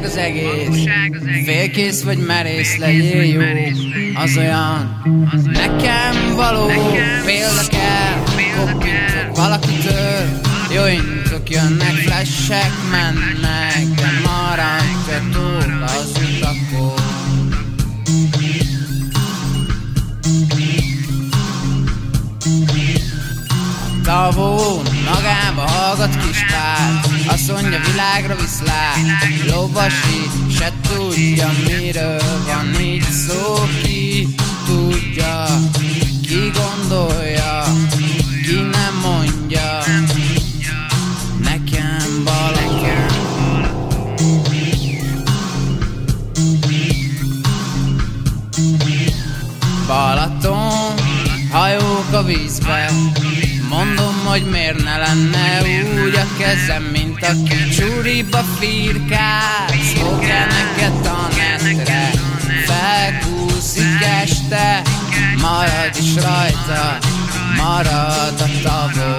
Valóság az egész. Félkész vagy merész legyél jó. Az olyan. Nekem való. Példa kell Koppintok valakitől Jó intok jönnek Flashek mennek De maradj túl az utakon tavó, magába hallgat kis pár Azt mondja világra viszlát Lovasi, se tudja miről van így szó Ki tudja, ki gondolja Ki nem mondja. Nekem Balaton Balaton, hajók a vízbe Mondom, hogy miért ne lenne úgy a kezem, mint aki csúriba firkál Szlogeneket a netre felkúszik este Marad is rajta, marad a tavó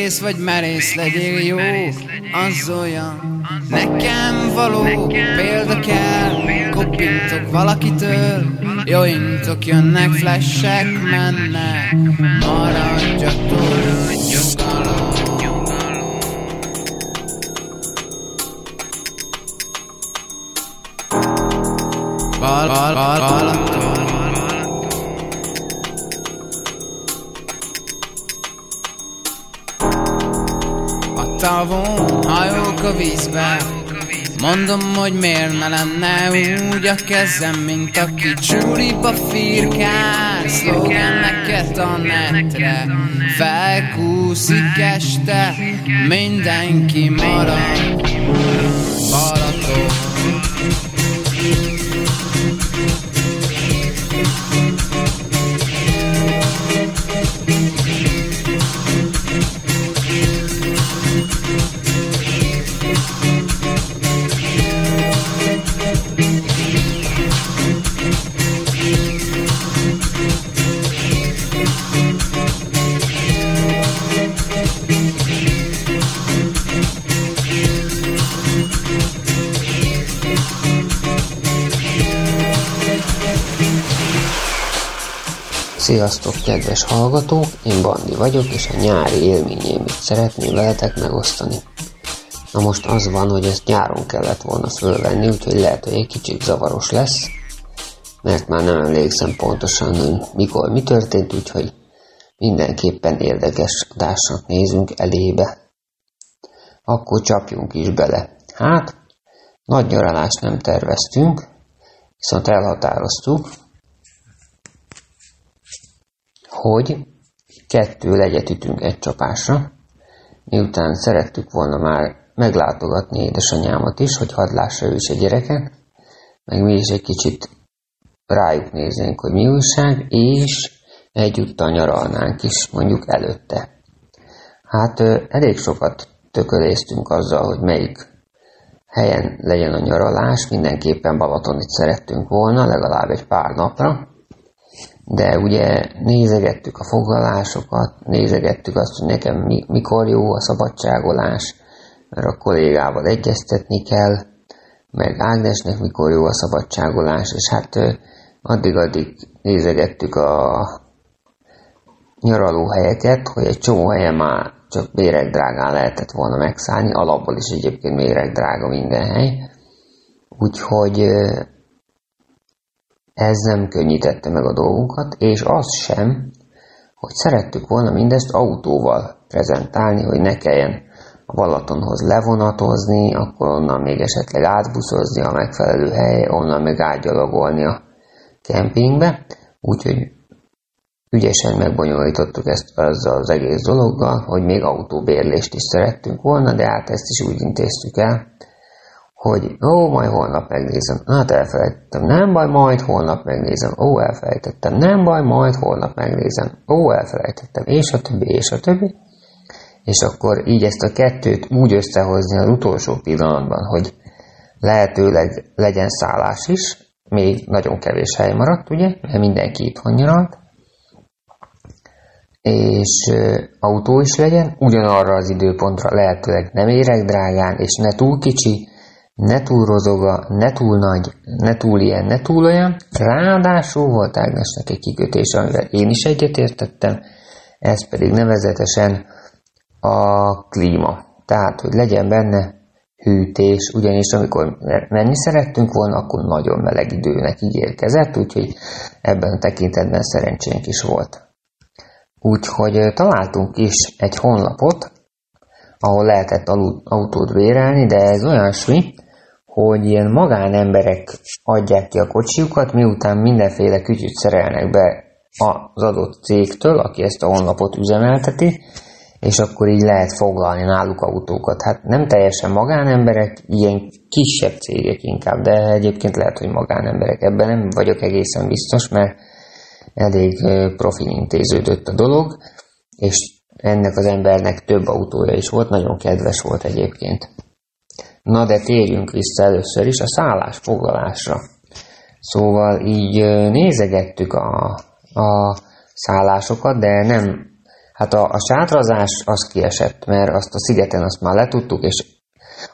Félkész vagy merész legyél jó Az olyan Nekem való Példa kell Koppintok valakitől Jó intok jönnek Flashek mennek Maradjatok Nyugalom Bal, bal, bal, Balaton vízbe Mondom, hogy miért ne lenne úgy a kezem, mint aki csúriba firkál Szlogeneket a netre felkúszik este Mindenki marad Balaton Sziasztok, kedves hallgatók! Én Bandi vagyok, és a nyári élményémet szeretném veletek megosztani. Na most az van, hogy ezt nyáron kellett volna fölvenni, úgyhogy lehet, hogy egy kicsit zavaros lesz, mert már nem emlékszem pontosan, hogy mikor mi történt, úgyhogy mindenképpen érdekes adásnak nézünk elébe. Akkor csapjunk is bele. Hát, nagy nyaralást nem terveztünk, viszont elhatároztuk, hogy kettő legyet ütünk egy csapásra, miután szerettük volna már meglátogatni édesanyámat is, hogy hadd lássa ő is a gyereket, meg mi is egy kicsit rájuk néznénk, hogy mi újság, és egyúttal nyaralnánk is, mondjuk előtte. Hát elég sokat tököléztünk azzal, hogy melyik helyen legyen a nyaralás, mindenképpen Balatonit szerettünk volna, legalább egy pár napra, de ugye nézegettük a foglalásokat, nézegettük azt, hogy nekem mi, mikor jó a szabadságolás, mert a kollégával egyeztetni kell, meg Ágnesnek mikor jó a szabadságolás, és hát addig-addig nézegettük a nyaralóhelyeket, hogy egy csomó helyen már csak bérek drágán lehetett volna megszállni, alapból is egyébként bérek drága minden hely. Úgyhogy ez nem könnyítette meg a dolgunkat, és az sem, hogy szerettük volna mindezt autóval prezentálni, hogy ne kelljen a Balatonhoz levonatozni, akkor onnan még esetleg átbuszozni a megfelelő hely, onnan meg átgyalogolni a kempingbe. Úgyhogy ügyesen megbonyolítottuk ezt azzal az egész dologgal, hogy még autóbérlést is szerettünk volna, de hát ezt is úgy intéztük el, hogy ó, majd holnap megnézem, hát elfelejtettem, nem baj, majd holnap megnézem, ó, elfelejtettem, nem baj, majd holnap megnézem, ó, elfelejtettem, és a többi, és a többi. És akkor így ezt a kettőt úgy összehozni az utolsó pillanatban, hogy lehetőleg legyen szállás is, még nagyon kevés hely maradt, ugye, mert mindenki itthon nyaralt, és autó is legyen, ugyanarra az időpontra lehetőleg nem érek drágán, és ne túl kicsi, ne túl rozoga, ne túl nagy, ne túl ilyen, ne túl olyan. Ráadásul volt Ágnesnek egy kikötés, amivel én is egyetértettem, ez pedig nevezetesen a klíma. Tehát, hogy legyen benne hűtés, ugyanis amikor menni szerettünk volna, akkor nagyon meleg időnek ígérkezett, úgyhogy ebben a tekintetben szerencsénk is volt. Úgyhogy találtunk is egy honlapot, ahol lehetett autót bérelni, de ez olyasmi, hogy ilyen magánemberek adják ki a kocsiukat, miután mindenféle kütyüt szerelnek be az adott cégtől, aki ezt a honlapot üzemelteti, és akkor így lehet foglalni náluk autókat. Hát nem teljesen magánemberek, ilyen kisebb cégek inkább, de egyébként lehet, hogy magánemberek. Ebben nem vagyok egészen biztos, mert elég profin intéződött a dolog, és ennek az embernek több autója is volt, nagyon kedves volt egyébként. Na de térjünk vissza először is a szállásfoglalásra. Szóval így nézegettük a, a szállásokat, de nem, hát a, a sátrazás az kiesett, mert azt a szigeten azt már letudtuk, és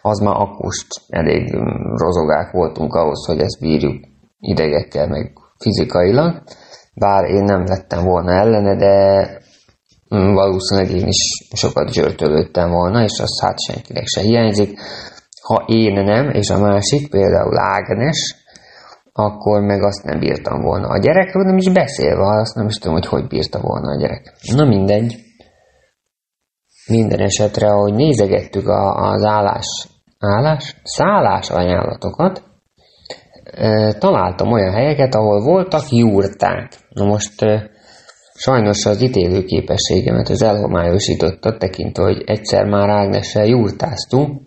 az már akkust elég rozogák voltunk ahhoz, hogy ezt bírjuk idegekkel, meg fizikailag. Bár én nem lettem volna ellene, de valószínűleg én is sokat zsörtölődtem volna, és az hát senkinek se hiányzik ha én nem, és a másik, például Ágnes, akkor meg azt nem bírtam volna. A gyerekről nem is beszélve, azt nem is tudom, hogy hogy bírta volna a gyerek. Na mindegy. Minden esetre, ahogy nézegettük a, az állás, állás, szállás ajánlatokat, találtam olyan helyeket, ahol voltak jurták. Na most sajnos az ítélő képességemet az elhomályosította, tekintve, hogy egyszer már Ágnessel jurtáztunk,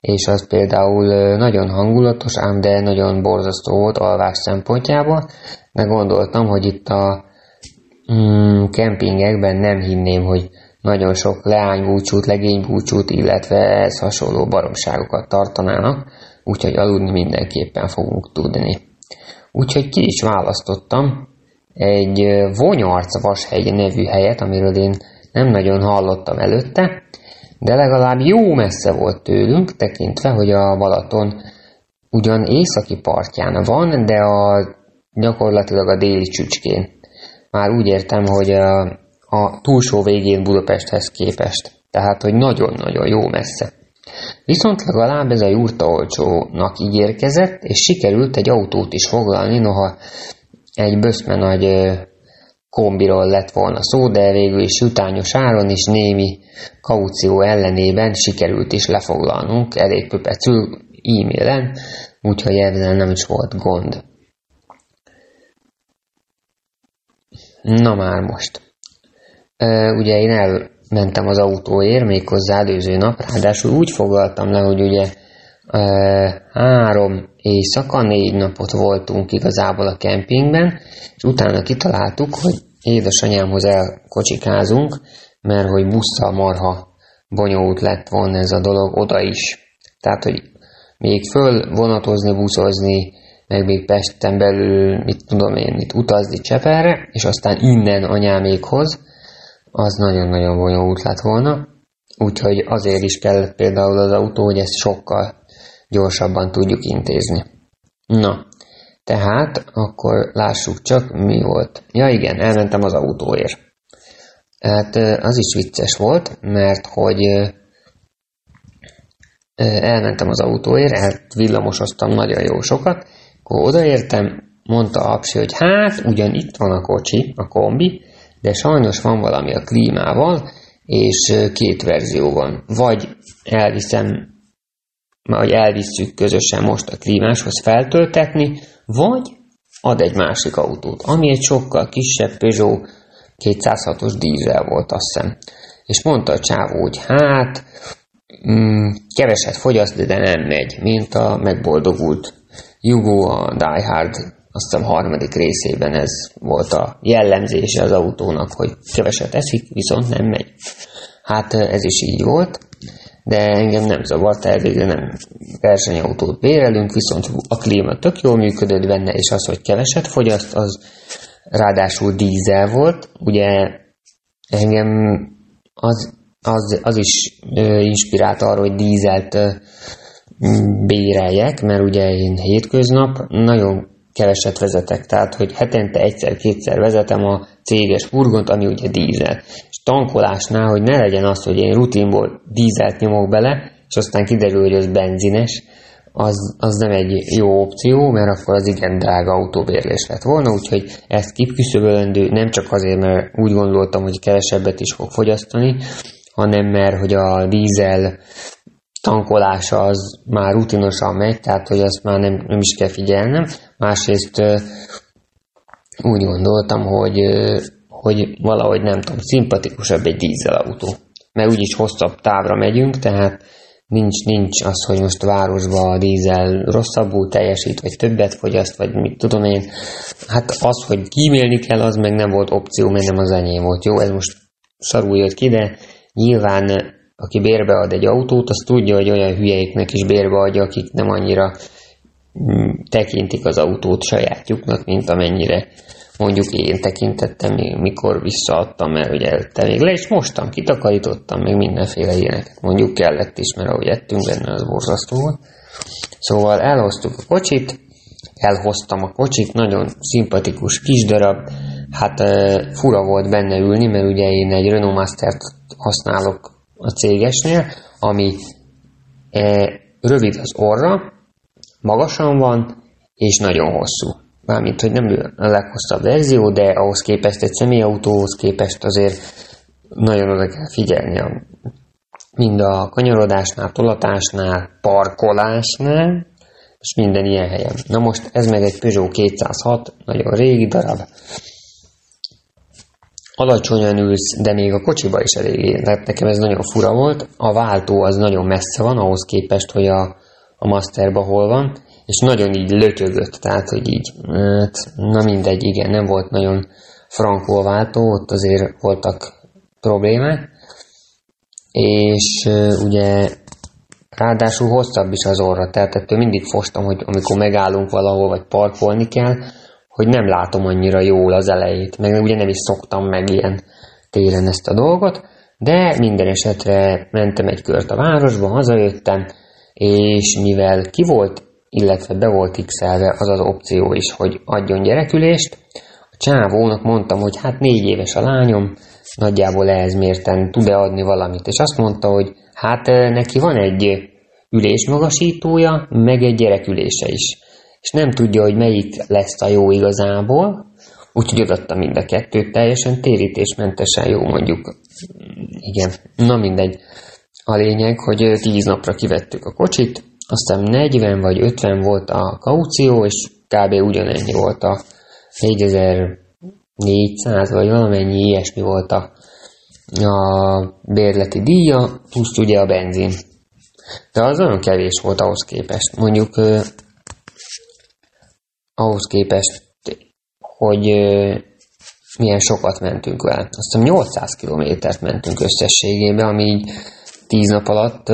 és az például nagyon hangulatos, ám de nagyon borzasztó volt alvás szempontjából, de gondoltam, hogy itt a mm, kempingekben nem hinném, hogy nagyon sok leánybúcsút, legénybúcsút, illetve ez hasonló baromságokat tartanának, úgyhogy aludni mindenképpen fogunk tudni. Úgyhogy ki is választottam egy Vonyarc Vashegy nevű helyet, amiről én nem nagyon hallottam előtte, de legalább jó messze volt tőlünk, tekintve, hogy a Balaton ugyan északi partján van, de a, gyakorlatilag a déli csücskén. Már úgy értem, hogy a, a túlsó végén Budapesthez képest. Tehát, hogy nagyon-nagyon jó messze. Viszont legalább ez a jurta olcsónak ígérkezett, és sikerült egy autót is foglalni, noha egy böszme nagy kombiról lett volna szó, de végül is jutányos áron és némi kaució ellenében sikerült is lefoglalnunk elég pöpecül e-mailen, úgyhogy ezzel nem is volt gond. Na már most. Ugye én elmentem az autóért méghozzá előző nap, ráadásul úgy foglaltam le, hogy ugye e, három éjszaka, négy napot voltunk igazából a kempingben, és utána kitaláltuk, hogy édesanyámhoz elkocsikázunk, mert hogy busszal marha bonyolult lett volna ez a dolog oda is. Tehát, hogy még föl vonatozni, buszozni, meg még Pesten belül, mit tudom én, itt utazni Cseperre, és aztán innen anyámékhoz, az nagyon-nagyon bonyolult lett volna. Úgyhogy azért is kellett például az autó, hogy ezt sokkal gyorsabban tudjuk intézni. Na, tehát akkor lássuk csak, mi volt. Ja igen, elmentem az autóért. Hát az is vicces volt, mert hogy elmentem az autóért, hát villamosoztam nagyon jó sokat, akkor odaértem, mondta Apsi, hogy hát ugyan itt van a kocsi, a kombi, de sajnos van valami a klímával, és két verzió van. Vagy elviszem, vagy elvisszük közösen most a klímáshoz feltöltetni, vagy ad egy másik autót, ami egy sokkal kisebb Peugeot 206-os dízel volt, azt hiszem. És mondta a csávó, hogy hát, mm, keveset fogyaszt, de nem megy, mint a megboldogult Jugo, a Die Hard, azt hiszem harmadik részében ez volt a jellemzése az autónak, hogy keveset eszik, viszont nem megy. Hát ez is így volt, de engem nem zavart, elvégre nem versenyautót bérelünk, viszont a klíma tök jól működött benne, és az, hogy keveset fogyaszt, az ráadásul dízel volt. Ugye engem az, az, az is inspirált arra, hogy dízelt béreljek, mert ugye én hétköznap nagyon keveset vezetek, tehát hogy hetente egyszer-kétszer vezetem a céges furgont, ami ugye dízel. Tankolásnál, hogy ne legyen az, hogy én rutinból dízelt nyomok bele, és aztán kiderül, hogy az benzines, az, az nem egy jó opció, mert akkor az igen drága autóbérlés lett volna, úgyhogy ezt kiküszöbölendő nem csak azért, mert úgy gondoltam, hogy kevesebbet is fog fogyasztani, hanem mert hogy a dízel tankolása az már rutinosan megy, tehát hogy azt már nem, nem is kell figyelnem. Másrészt úgy gondoltam, hogy, hogy valahogy nem tudom, szimpatikusabb egy dízelautó. Mert úgyis hosszabb távra megyünk, tehát nincs, nincs az, hogy most városba a dízel rosszabbul teljesít, vagy többet fogyaszt, vagy mit tudom én. Hát az, hogy kímélni kell, az meg nem volt opció, mert nem az enyém volt. Jó, ez most szarul jött ki, de nyilván aki bérbe ad egy autót, az tudja, hogy olyan hülyéknek is bérbe adja, akik nem annyira mm, tekintik az autót sajátjuknak, mint amennyire mondjuk én tekintettem, mikor visszaadtam, mert ugye te még le is mostam, kitakarítottam, meg mindenféle ilyeneket. Mondjuk kellett is, mert ahogy ettünk benne, az borzasztó volt. Szóval elhoztuk a kocsit, elhoztam a kocsit, nagyon szimpatikus kis darab, hát fura volt benne ülni, mert ugye én egy Renault Master-t használok a cégesnél, ami e, rövid az orra, magasan van, és nagyon hosszú. Mármint, hogy nem a leghosszabb verzió, de ahhoz képest egy személyautóhoz képest azért nagyon oda kell figyelni a, mind a kanyarodásnál, tolatásnál, parkolásnál, és minden ilyen helyen. Na most ez meg egy Peugeot 206, nagyon régi darab, alacsonyan ülsz, de még a kocsiba is elég. Tehát nekem ez nagyon fura volt. A váltó az nagyon messze van, ahhoz képest, hogy a, a Masterba hol van, és nagyon így lötyögött, tehát hogy így, hát, na mindegy, igen, nem volt nagyon frankó a váltó, ott azért voltak problémák, és ugye ráadásul hosszabb is az orra, tehát ettől mindig fostam, hogy amikor megállunk valahol, vagy parkolni kell, hogy nem látom annyira jól az elejét, meg ugye nem is szoktam meg ilyen téren ezt a dolgot, de minden esetre mentem egy kört a városba, hazajöttem, és mivel ki volt, illetve be volt x az az opció is, hogy adjon gyerekülést, a csávónak mondtam, hogy hát négy éves a lányom, nagyjából ehhez mérten tud-e adni valamit, és azt mondta, hogy hát neki van egy ülésmagasítója, meg egy gyerekülése is és nem tudja, hogy melyik lesz a jó igazából, úgyhogy odaadta mind a kettőt, teljesen térítésmentesen jó mondjuk. Igen, na mindegy. A lényeg, hogy 10 napra kivettük a kocsit, aztán 40 vagy 50 volt a kaució, és kb. ugyanennyi volt a 4400, vagy valamennyi ilyesmi volt a, a bérleti díja, plusz ugye a benzin. De az nagyon kevés volt ahhoz képest. Mondjuk ahhoz képest, hogy milyen sokat mentünk vele. Azt hiszem 800 kilométert mentünk összességében, ami 10 nap alatt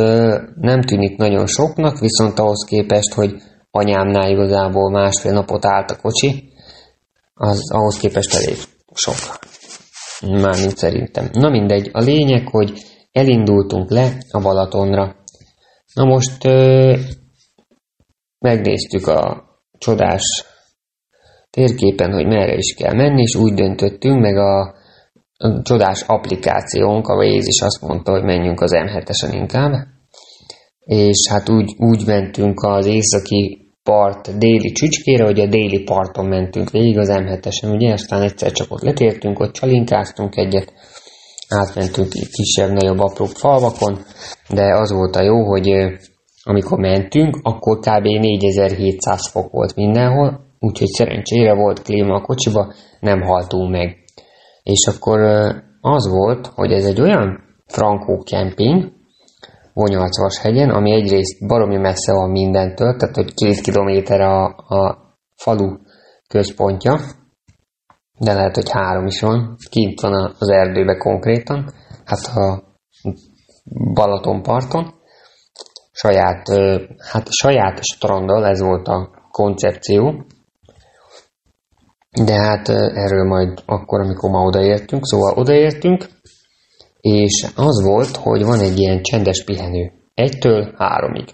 nem tűnik nagyon soknak, viszont ahhoz képest, hogy anyámnál igazából másfél napot állt a kocsi, az ahhoz képest elég sok. Mármint szerintem. Na mindegy, a lényeg, hogy elindultunk le a Balatonra. Na most ö, megnéztük a csodás térképen, hogy merre is kell menni, és úgy döntöttünk, meg a csodás applikációnk, a Waze is azt mondta, hogy menjünk az M7-esen inkább, és hát úgy, úgy mentünk az északi part déli csücskére, hogy a déli parton mentünk végig az M7-esen, ugye, aztán egyszer csak ott letértünk, ott csalinkáztunk egyet, átmentünk kisebb-nagyobb apró falvakon, de az volt a jó, hogy amikor mentünk, akkor kb. 4700 fok volt mindenhol, úgyhogy szerencsére volt klíma a kocsiba, nem haltunk meg. És akkor az volt, hogy ez egy olyan frankó kemping, Vonyalcvas hegyen, ami egyrészt baromi messze van mindentől, tehát hogy két kilométer a, a falu központja, de lehet, hogy három is van, kint van az erdőbe konkrétan, hát a Balatonparton, saját, hát saját stranddal, ez volt a koncepció, de hát erről majd akkor, amikor ma odaértünk, szóval odaértünk, és az volt, hogy van egy ilyen csendes pihenő, egytől háromig.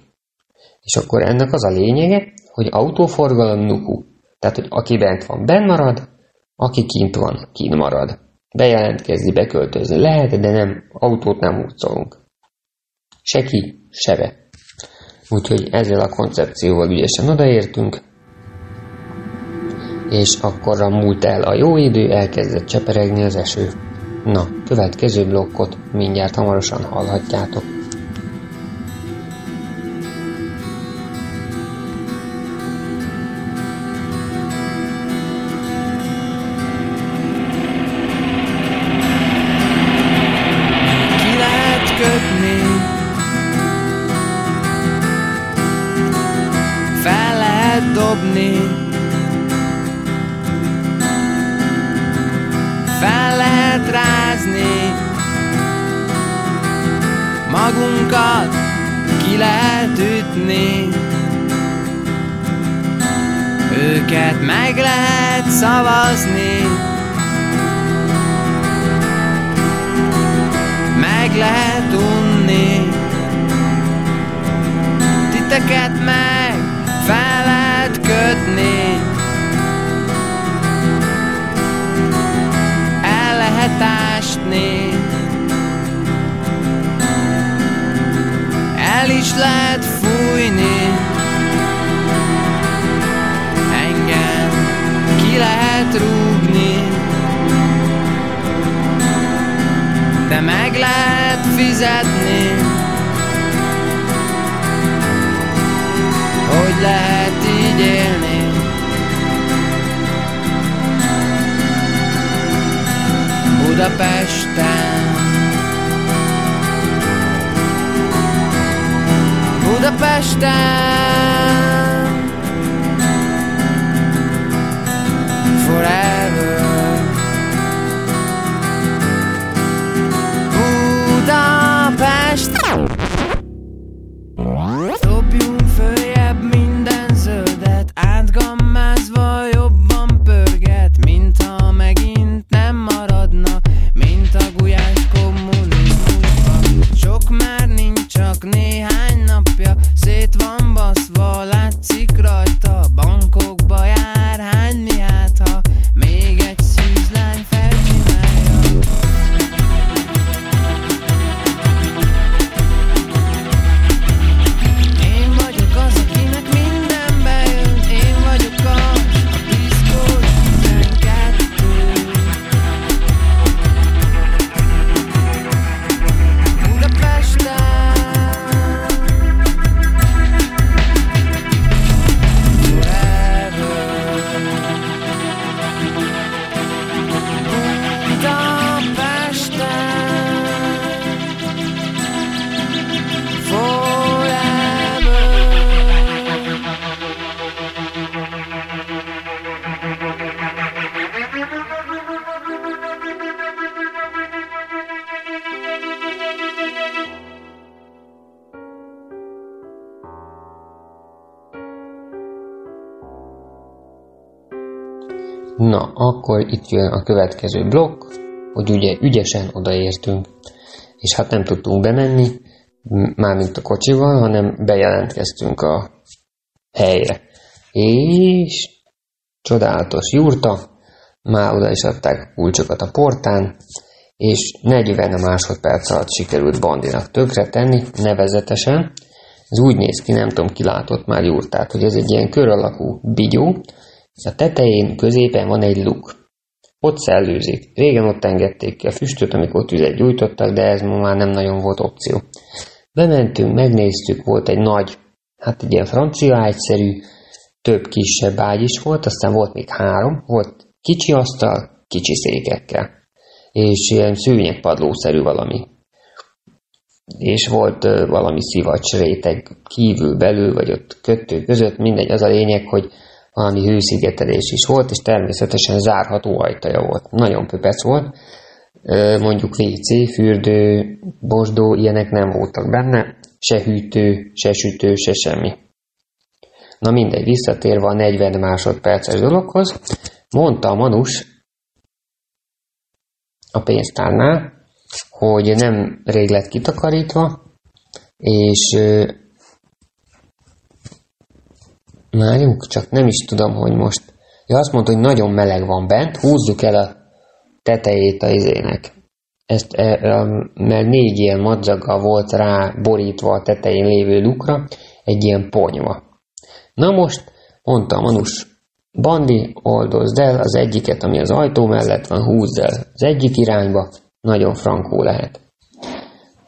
És akkor ennek az a lényege, hogy autóforgalom nuku. Tehát, hogy aki bent van, benn marad, aki kint van, kint marad. Bejelentkezni, beköltözni lehet, de nem, autót nem húzolunk. Se ki, se be. Úgyhogy ezzel a koncepcióval ügyesen odaértünk, és akkorra múlt el a jó idő, elkezdett cseperegni az eső. Na, következő blokkot mindjárt hamarosan hallhatjátok. érezni Magunkat ki lehet ütni. Őket meg lehet szavazni. Meg lehet unni. Titeket meg fel lehet kötni. lennék El is lehet fújni. Engem ki lehet rúgni. De meg lehet fizetni. Hogy lehet így élni? Budapesten. Budapesten. Na, itt jön a következő blokk, hogy ugye ügyesen odaértünk, és hát nem tudtunk bemenni, mármint a kocsival, hanem bejelentkeztünk a helyre. És csodálatos jurta, már oda is adták kulcsokat a portán, és 40 másodperc alatt sikerült Bandinak tökre tenni, nevezetesen. Ez úgy néz ki, nem tudom, ki látott már jurtát, hogy ez egy ilyen kör alakú bigyó, és a tetején, középen van egy luk. Ott szellőzik. Régen ott engedték ki a füstöt, amikor tüzet gyújtottak, de ez ma már nem nagyon volt opció. Bementünk, megnéztük, volt egy nagy, hát egy ilyen francia ágyszerű, több kisebb ágy is volt, aztán volt még három, volt kicsi asztal, kicsi székekkel, és ilyen szőnyegpadlószerű valami. És volt valami szivacs réteg kívül, belül, vagy ott kötő között, mindegy, az a lényeg, hogy valami hőszigetelés is volt, és természetesen zárható ajtaja volt. Nagyon pöpec volt, mondjuk WC, fürdő, bosdó, ilyenek nem voltak benne, se hűtő, se sütő, se semmi. Na mindegy, visszatérve a 40 másodperces dologhoz, mondta a Manus a pénztárnál, hogy nem rég lett kitakarítva, és Várjunk, csak nem is tudom, hogy most... Ja, azt mondta, hogy nagyon meleg van bent, húzzuk el a tetejét a izének. Ezt, e, e, mert négy ilyen madzaga volt rá borítva a tetején lévő lukra, egy ilyen ponyva. Na most, mondta Manus, Bandi, oldozd el az egyiket, ami az ajtó mellett van, húzd el az egyik irányba, nagyon frankó lehet.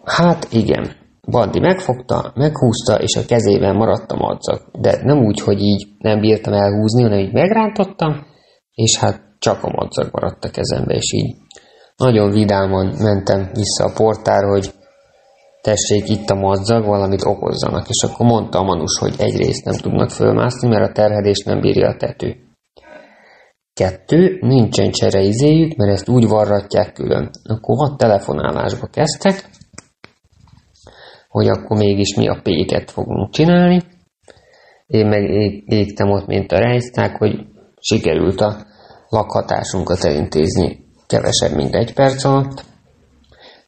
Hát igen, Bandi megfogta, meghúzta, és a kezében maradt a madzag. De nem úgy, hogy így nem bírtam elhúzni, hanem így megrántottam, és hát csak a madzag maradt a kezembe, és így nagyon vidáman mentem vissza a portára, hogy tessék itt a madzag, valamit okozzanak. És akkor mondta a manus, hogy egyrészt nem tudnak fölmászni, mert a terhedés nem bírja a tető. Kettő, nincsen csereizéjük, mert ezt úgy varratják külön. Akkor vad telefonálásba kezdtek, hogy akkor mégis mi a péket fogunk csinálni. Én meg égtem ott, mint a rejzták, hogy sikerült a lakhatásunkat elintézni kevesebb, mint egy perc alatt.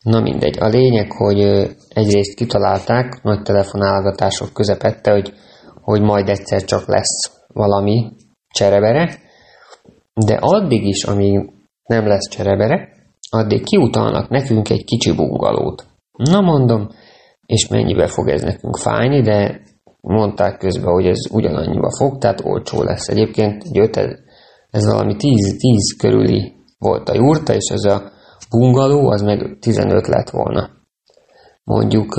Na mindegy, a lényeg, hogy egyrészt kitalálták nagy telefonálgatások közepette, hogy, hogy majd egyszer csak lesz valami cserebere, de addig is, amíg nem lesz cserebere, addig kiutalnak nekünk egy kicsi bungalót. Na mondom, és mennyibe fog ez nekünk fájni, de mondták közben, hogy ez ugyanannyiba fog, tehát olcsó lesz. Egyébként egy ez, ez valami 10, 10 körüli volt a jurta, és ez a bungaló, az meg 15 lett volna. Mondjuk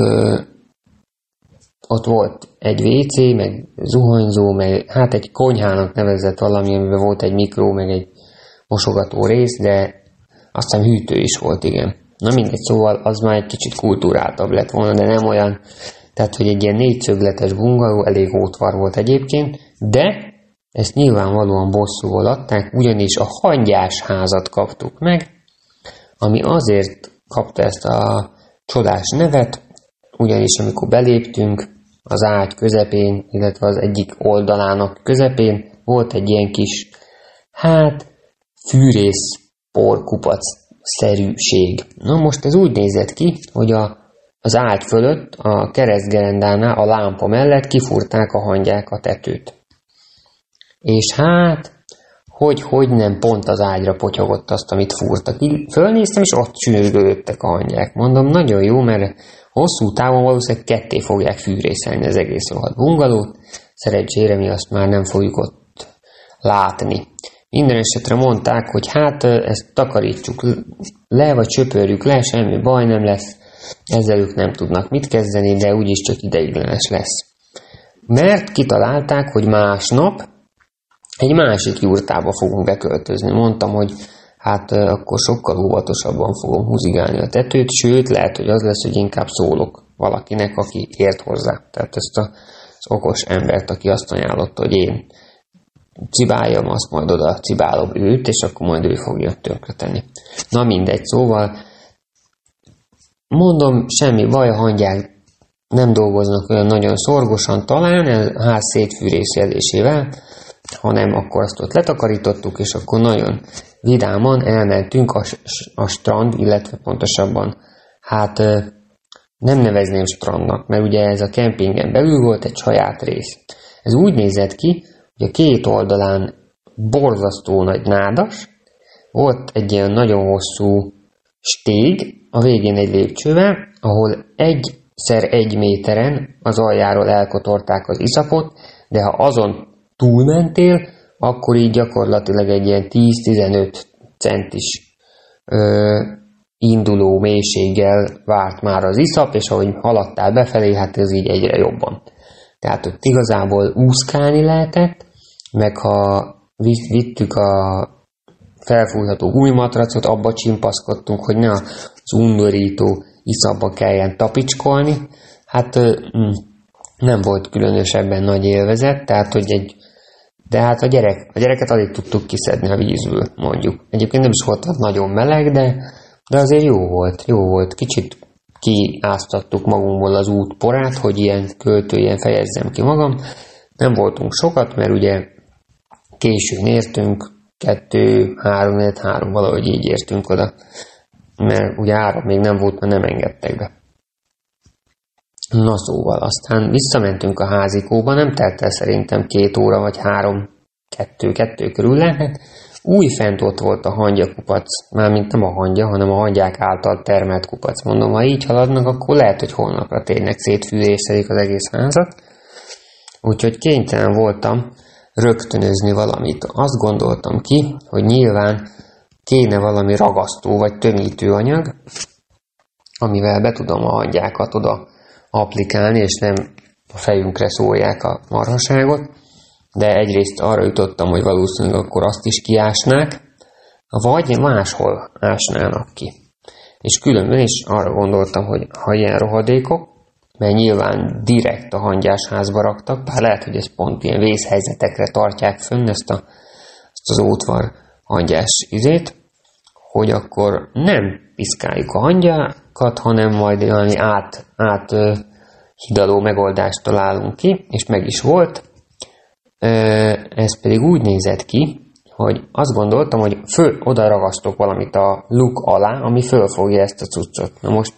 ott volt egy WC, meg zuhanyzó, meg hát egy konyhának nevezett valami, amiben volt egy mikró, meg egy mosogató rész, de aztán hűtő is volt, igen. Na mindegy, szóval az már egy kicsit kultúráltabb lett volna, de nem olyan, tehát hogy egy ilyen négyszögletes bungaló elég ótvar volt egyébként, de ezt nyilvánvalóan bosszúval adták, ugyanis a hangyás házat kaptuk meg, ami azért kapta ezt a csodás nevet, ugyanis amikor beléptünk az ágy közepén, illetve az egyik oldalának közepén volt egy ilyen kis, hát, fűrész porkupac szerűség. Na most ez úgy nézett ki, hogy a, az ágy fölött, a keresztgerendánál, a lámpa mellett kifúrták a hangyák a tetőt. És hát, hogy, hogy nem pont az ágyra potyogott azt, amit fúrtak. Így fölnéztem, és ott csűrgődöttek a hangyák. Mondom, nagyon jó, mert hosszú távon valószínűleg ketté fogják fűrészelni az egész rohadt bungalót. Szerencsére mi azt már nem fogjuk ott látni. Minden esetre mondták, hogy hát ezt takarítsuk le, vagy csöpörjük le, semmi baj nem lesz, ezzel ők nem tudnak mit kezdeni, de úgyis csak ideiglenes lesz. Mert kitalálták, hogy másnap egy másik jurtába fogunk beköltözni. Mondtam, hogy hát akkor sokkal óvatosabban fogom húzigálni a tetőt, sőt, lehet, hogy az lesz, hogy inkább szólok valakinek, aki ért hozzá. Tehát ezt a, az okos embert, aki azt ajánlotta, hogy én cibáljam, azt majd oda cibálom őt, és akkor majd ő fogja tönkretenni. Na mindegy, szóval mondom, semmi baj, hangyák nem dolgoznak olyan nagyon szorgosan talán, a ház szétfűrészjelésével, hanem akkor azt ott letakarítottuk, és akkor nagyon vidáman elmentünk a, a strand, illetve pontosabban, hát nem nevezném strandnak, mert ugye ez a kempingen belül volt egy saját rész. Ez úgy nézett ki, a két oldalán borzasztó nagy nádas, volt egy ilyen nagyon hosszú stég, a végén egy lépcsővel, ahol egyszer egy méteren az aljáról elkotorták az iszapot, de ha azon túlmentél, akkor így gyakorlatilag egy ilyen 10-15 centis ö, induló mélységgel várt már az iszap, és ahogy haladtál befelé, hát ez így egyre jobban. Tehát ott igazából úszkálni lehetett, meg ha vittük a felfújható gummimatracot, abba csimpaszkodtunk, hogy ne az undorító iszapba kelljen tapicskolni. Hát mm, nem volt különösebben nagy élvezet, tehát hogy egy de hát a, gyerek, a gyereket alig tudtuk kiszedni a vízből, mondjuk. Egyébként nem is volt nagyon meleg, de, de azért jó volt, jó volt. Kicsit kiáztattuk magunkból az út porát, hogy ilyen költőjen fejezzem ki magam. Nem voltunk sokat, mert ugye későn értünk, kettő, három, négy, három, valahogy így értünk oda. Mert ugye áram még nem volt, mert nem engedtek be. Na szóval, aztán visszamentünk a házikóba, nem telt el szerintem két óra vagy három, kettő, kettő körül lehet. Új fent ott volt a hangyakupac, mármint nem a hangya, hanem a hangyák által termelt kupac. Mondom, ha így haladnak, akkor lehet, hogy holnapra tényleg szétfűrészedik az egész házat. Úgyhogy kénytelen voltam rögtönözni valamit. Azt gondoltam ki, hogy nyilván kéne valami ragasztó vagy tömítő anyag, amivel be tudom a hangyákat oda applikálni, és nem a fejünkre szólják a marhaságot, de egyrészt arra jutottam, hogy valószínűleg akkor azt is kiásnák, vagy máshol ásnának ki. És különben is arra gondoltam, hogy ha ilyen rohadékok, mert nyilván direkt a hangyás házba raktak, bár lehet, hogy ez pont ilyen vészhelyzetekre tartják fönn ezt, a, ezt az ótvar hangyás izét, hogy akkor nem piszkáljuk a hangyákat, hanem majd valami át, át hidaló megoldást találunk ki, és meg is volt. Ez pedig úgy nézett ki, hogy azt gondoltam, hogy föl oda ragasztok valamit a luk alá, ami fölfogja ezt a cuccot. Na most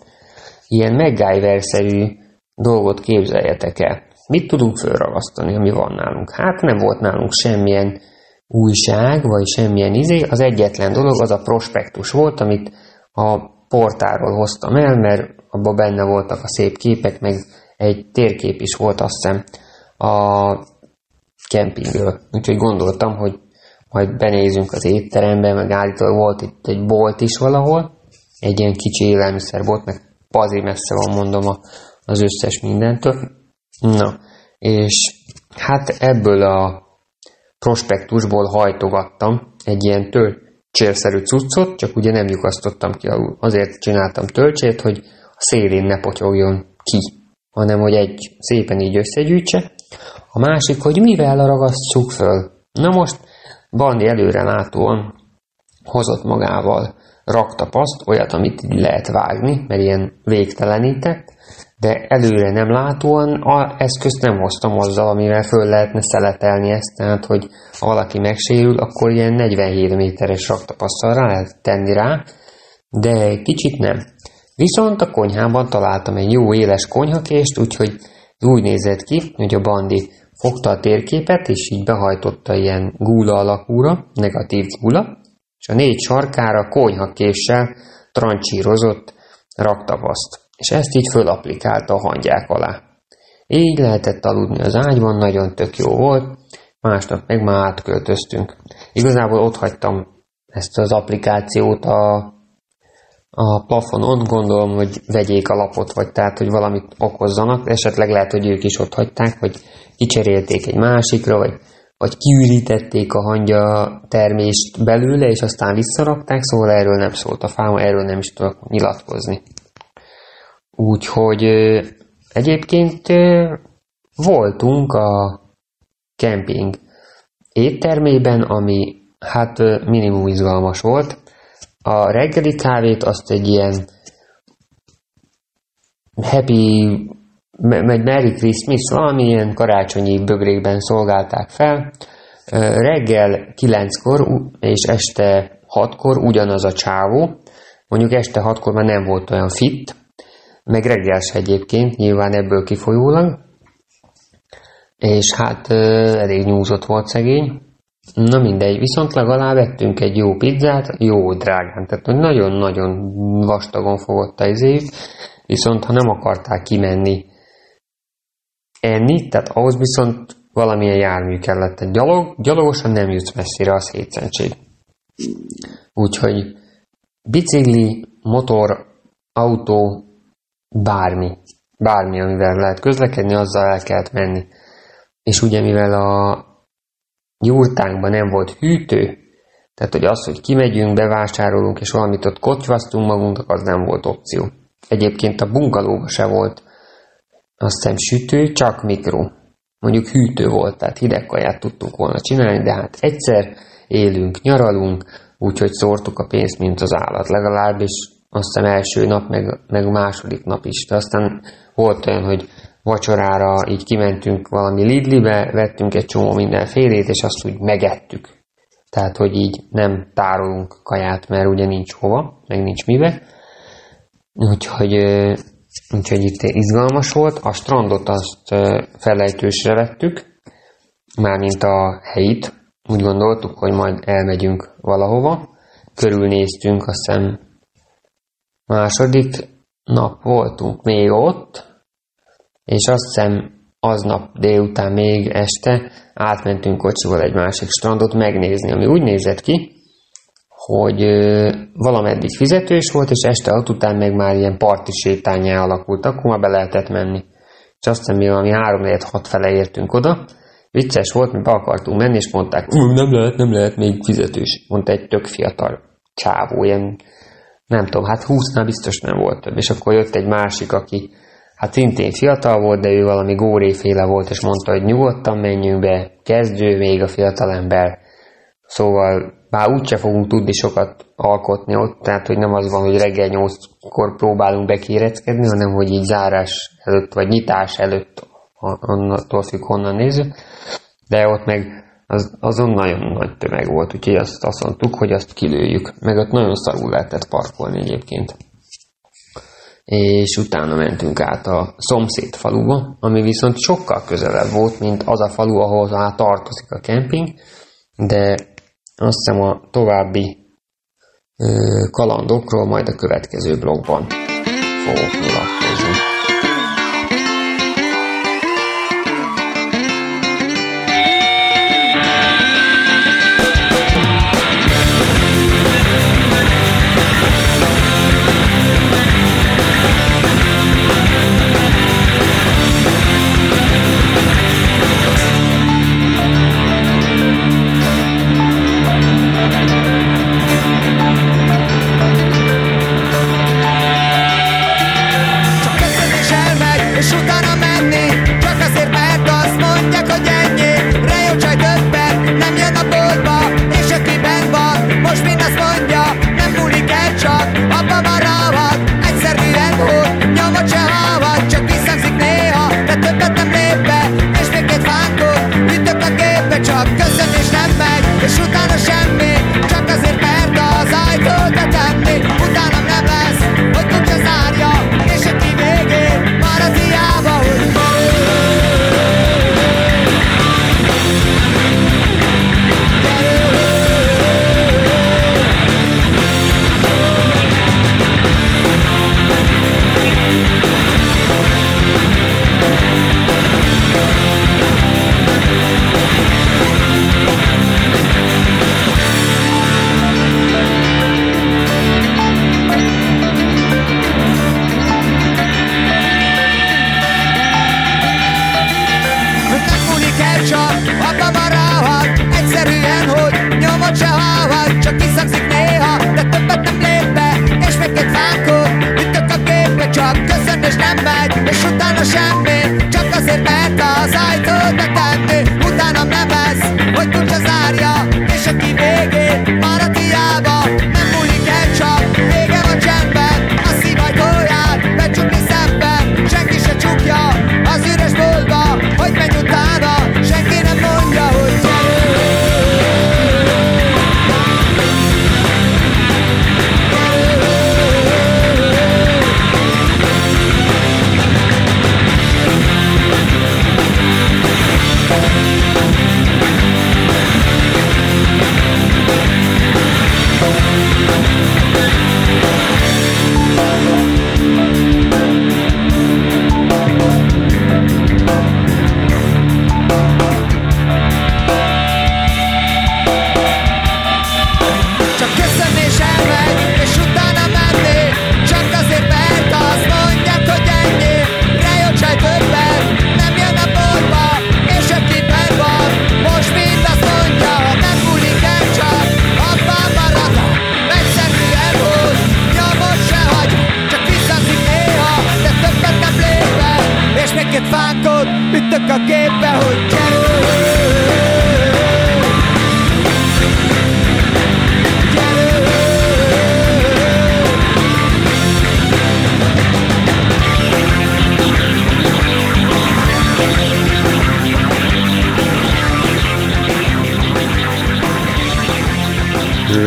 ilyen MacGyver-szerű dolgot képzeljetek el. Mit tudunk fölragasztani, ami van nálunk? Hát nem volt nálunk semmilyen újság, vagy semmilyen izé. Az egyetlen dolog az a prospektus volt, amit a portáról hoztam el, mert abban benne voltak a szép képek, meg egy térkép is volt, azt hiszem, a kempingről. Úgyhogy gondoltam, hogy majd benézünk az étterembe, meg állítólag volt itt egy bolt is valahol, egy ilyen kicsi élelmiszerbolt, meg pazi messze van, mondom, a, az összes mindentől. Na, és hát ebből a prospektusból hajtogattam egy ilyen töltsérszerű cuccot, csak ugye nem lyukasztottam ki alul. Azért csináltam töltsét, hogy a szélén ne potyogjon ki, hanem hogy egy szépen így összegyűjtse. A másik, hogy mivel ragasszuk föl. Na most Bandi előre látóan hozott magával raktapaszt, olyat, amit lehet vágni, mert ilyen végtelenített, de előre nem látóan a eszközt nem hoztam azzal, amivel föl lehetne szeletelni ezt, tehát hogy ha valaki megsérül, akkor ilyen 47 méteres raktapasszal rá lehet tenni rá, de kicsit nem. Viszont a konyhában találtam egy jó éles konyhakést, úgyhogy úgy nézett ki, hogy a bandi fogta a térképet, és így behajtotta ilyen gúla alakúra, negatív gúla, és a négy sarkára konyhakéssel trancsírozott raktapaszt és ezt így fölapplikálta a hangyák alá. Így lehetett aludni az ágyban, nagyon tök jó volt, másnap meg már átköltöztünk. Igazából ott hagytam ezt az applikációt a, a plafonon, gondolom, hogy vegyék a lapot, vagy tehát, hogy valamit okozzanak, esetleg lehet, hogy ők is ott hagyták, vagy kicserélték egy másikra, vagy, vagy kiürítették a hangya termést belőle, és aztán visszarakták, szóval erről nem szólt a fáma, erről nem is tudok nyilatkozni. Úgyhogy egyébként voltunk a kemping éttermében, ami hát minimum izgalmas volt. A reggeli kávét azt egy ilyen happy, meg Merry Christmas, valamilyen karácsonyi bögrékben szolgálták fel. Reggel 9-kor és este 6-kor ugyanaz a csávó, mondjuk este 6-kor már nem volt olyan fit, meg reggel se egyébként, nyilván ebből kifolyólag, és hát elég nyúzott volt szegény, Na mindegy, viszont legalább vettünk egy jó pizzát, jó drágán, tehát nagyon-nagyon vastagon fogott a izéjük, viszont ha nem akarták kimenni enni, tehát ahhoz viszont valamilyen jármű kellett. Tehát gyalog, gyalogosan nem jutsz messzire a szétszentség. Úgyhogy bicikli, motor, autó, bármi, bármi, amivel lehet közlekedni, azzal el kellett menni. És ugye mivel a gyurtánkban nem volt hűtő, tehát hogy az, hogy kimegyünk, bevásárolunk, és valamit ott kocsvasztunk magunknak, az nem volt opció. Egyébként a bungalóba se volt azt hiszem sütő, csak mikro. Mondjuk hűtő volt, tehát hideg kaját tudtunk volna csinálni, de hát egyszer élünk, nyaralunk, úgyhogy szórtuk a pénzt, mint az állat legalábbis, azt hiszem első nap, meg, meg második nap is. De aztán volt olyan, hogy vacsorára így kimentünk valami Lidlibe, vettünk egy csomó mindenfélét, és azt úgy megettük. Tehát, hogy így nem tárolunk kaját, mert ugye nincs hova, meg nincs mibe. Úgyhogy, úgyhogy itt izgalmas volt. A strandot azt felejtősre vettük, mármint a helyit. Úgy gondoltuk, hogy majd elmegyünk valahova. Körülnéztünk, azt hiszem második nap voltunk még ott, és azt hiszem aznap délután még este átmentünk kocsival egy másik strandot megnézni, ami úgy nézett ki, hogy valameddig fizetős volt, és este ott után meg már ilyen parti sétányá alakult, akkor már be lehetett menni. És azt hiszem, mi valami 3 6 fele értünk oda, vicces volt, mi be akartunk menni, és mondták, nem lehet, nem lehet, még fizetős. Mondta egy tök fiatal csávó, ilyen, nem tudom, hát 20-nál biztos nem volt több. És akkor jött egy másik, aki Hát szintén fiatal volt, de ő valami góréféle volt, és mondta, hogy nyugodtan menjünk be, kezdő még a fiatalember. Szóval bár úgyse fogunk tudni sokat alkotni ott, tehát hogy nem az van, hogy reggel nyolckor próbálunk bekéreckedni, hanem hogy így zárás előtt, vagy nyitás előtt, onnantól függ, honnan nézzük. De ott meg az, azon nagyon nagy tömeg volt, úgyhogy azt, azt mondtuk, hogy azt kilőjük. Meg ott nagyon szarul lehetett parkolni egyébként és utána mentünk át a szomszéd faluba, ami viszont sokkal közelebb volt, mint az a falu, ahol már tartozik a kemping, de azt hiszem a további ö, kalandokról majd a következő blogban fogok nyilatkozni.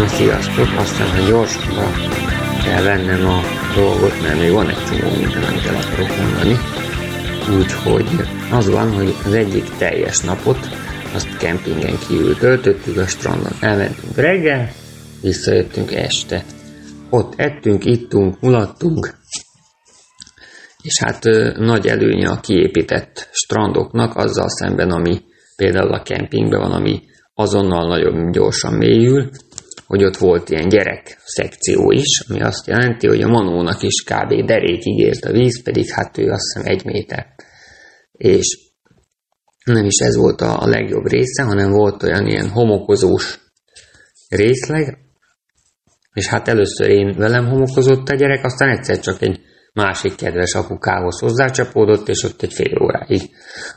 Na, sziasztok! Aztán, ha gyorsabban kell vennem a dolgot, mert még van egy csomó minden, amit el akarok mondani. Úgyhogy az van, hogy az egyik teljes napot azt kempingen kívül töltöttük a strandon. Elmentünk reggel, visszajöttünk este. Ott ettünk, ittunk, mulattunk, és hát nagy előnye a kiépített strandoknak azzal szemben, ami például a kempingben van, ami azonnal nagyon gyorsan mélyül, hogy ott volt ilyen gyerek szekció is, ami azt jelenti, hogy a manónak is kb. derékig ért a víz, pedig hát ő azt hiszem egy méter. És nem is ez volt a, a legjobb része, hanem volt olyan ilyen homokozós részleg, és hát először én velem homokozott a gyerek, aztán egyszer csak egy másik kedves apukához hozzácsapódott, és ott egy fél óráig.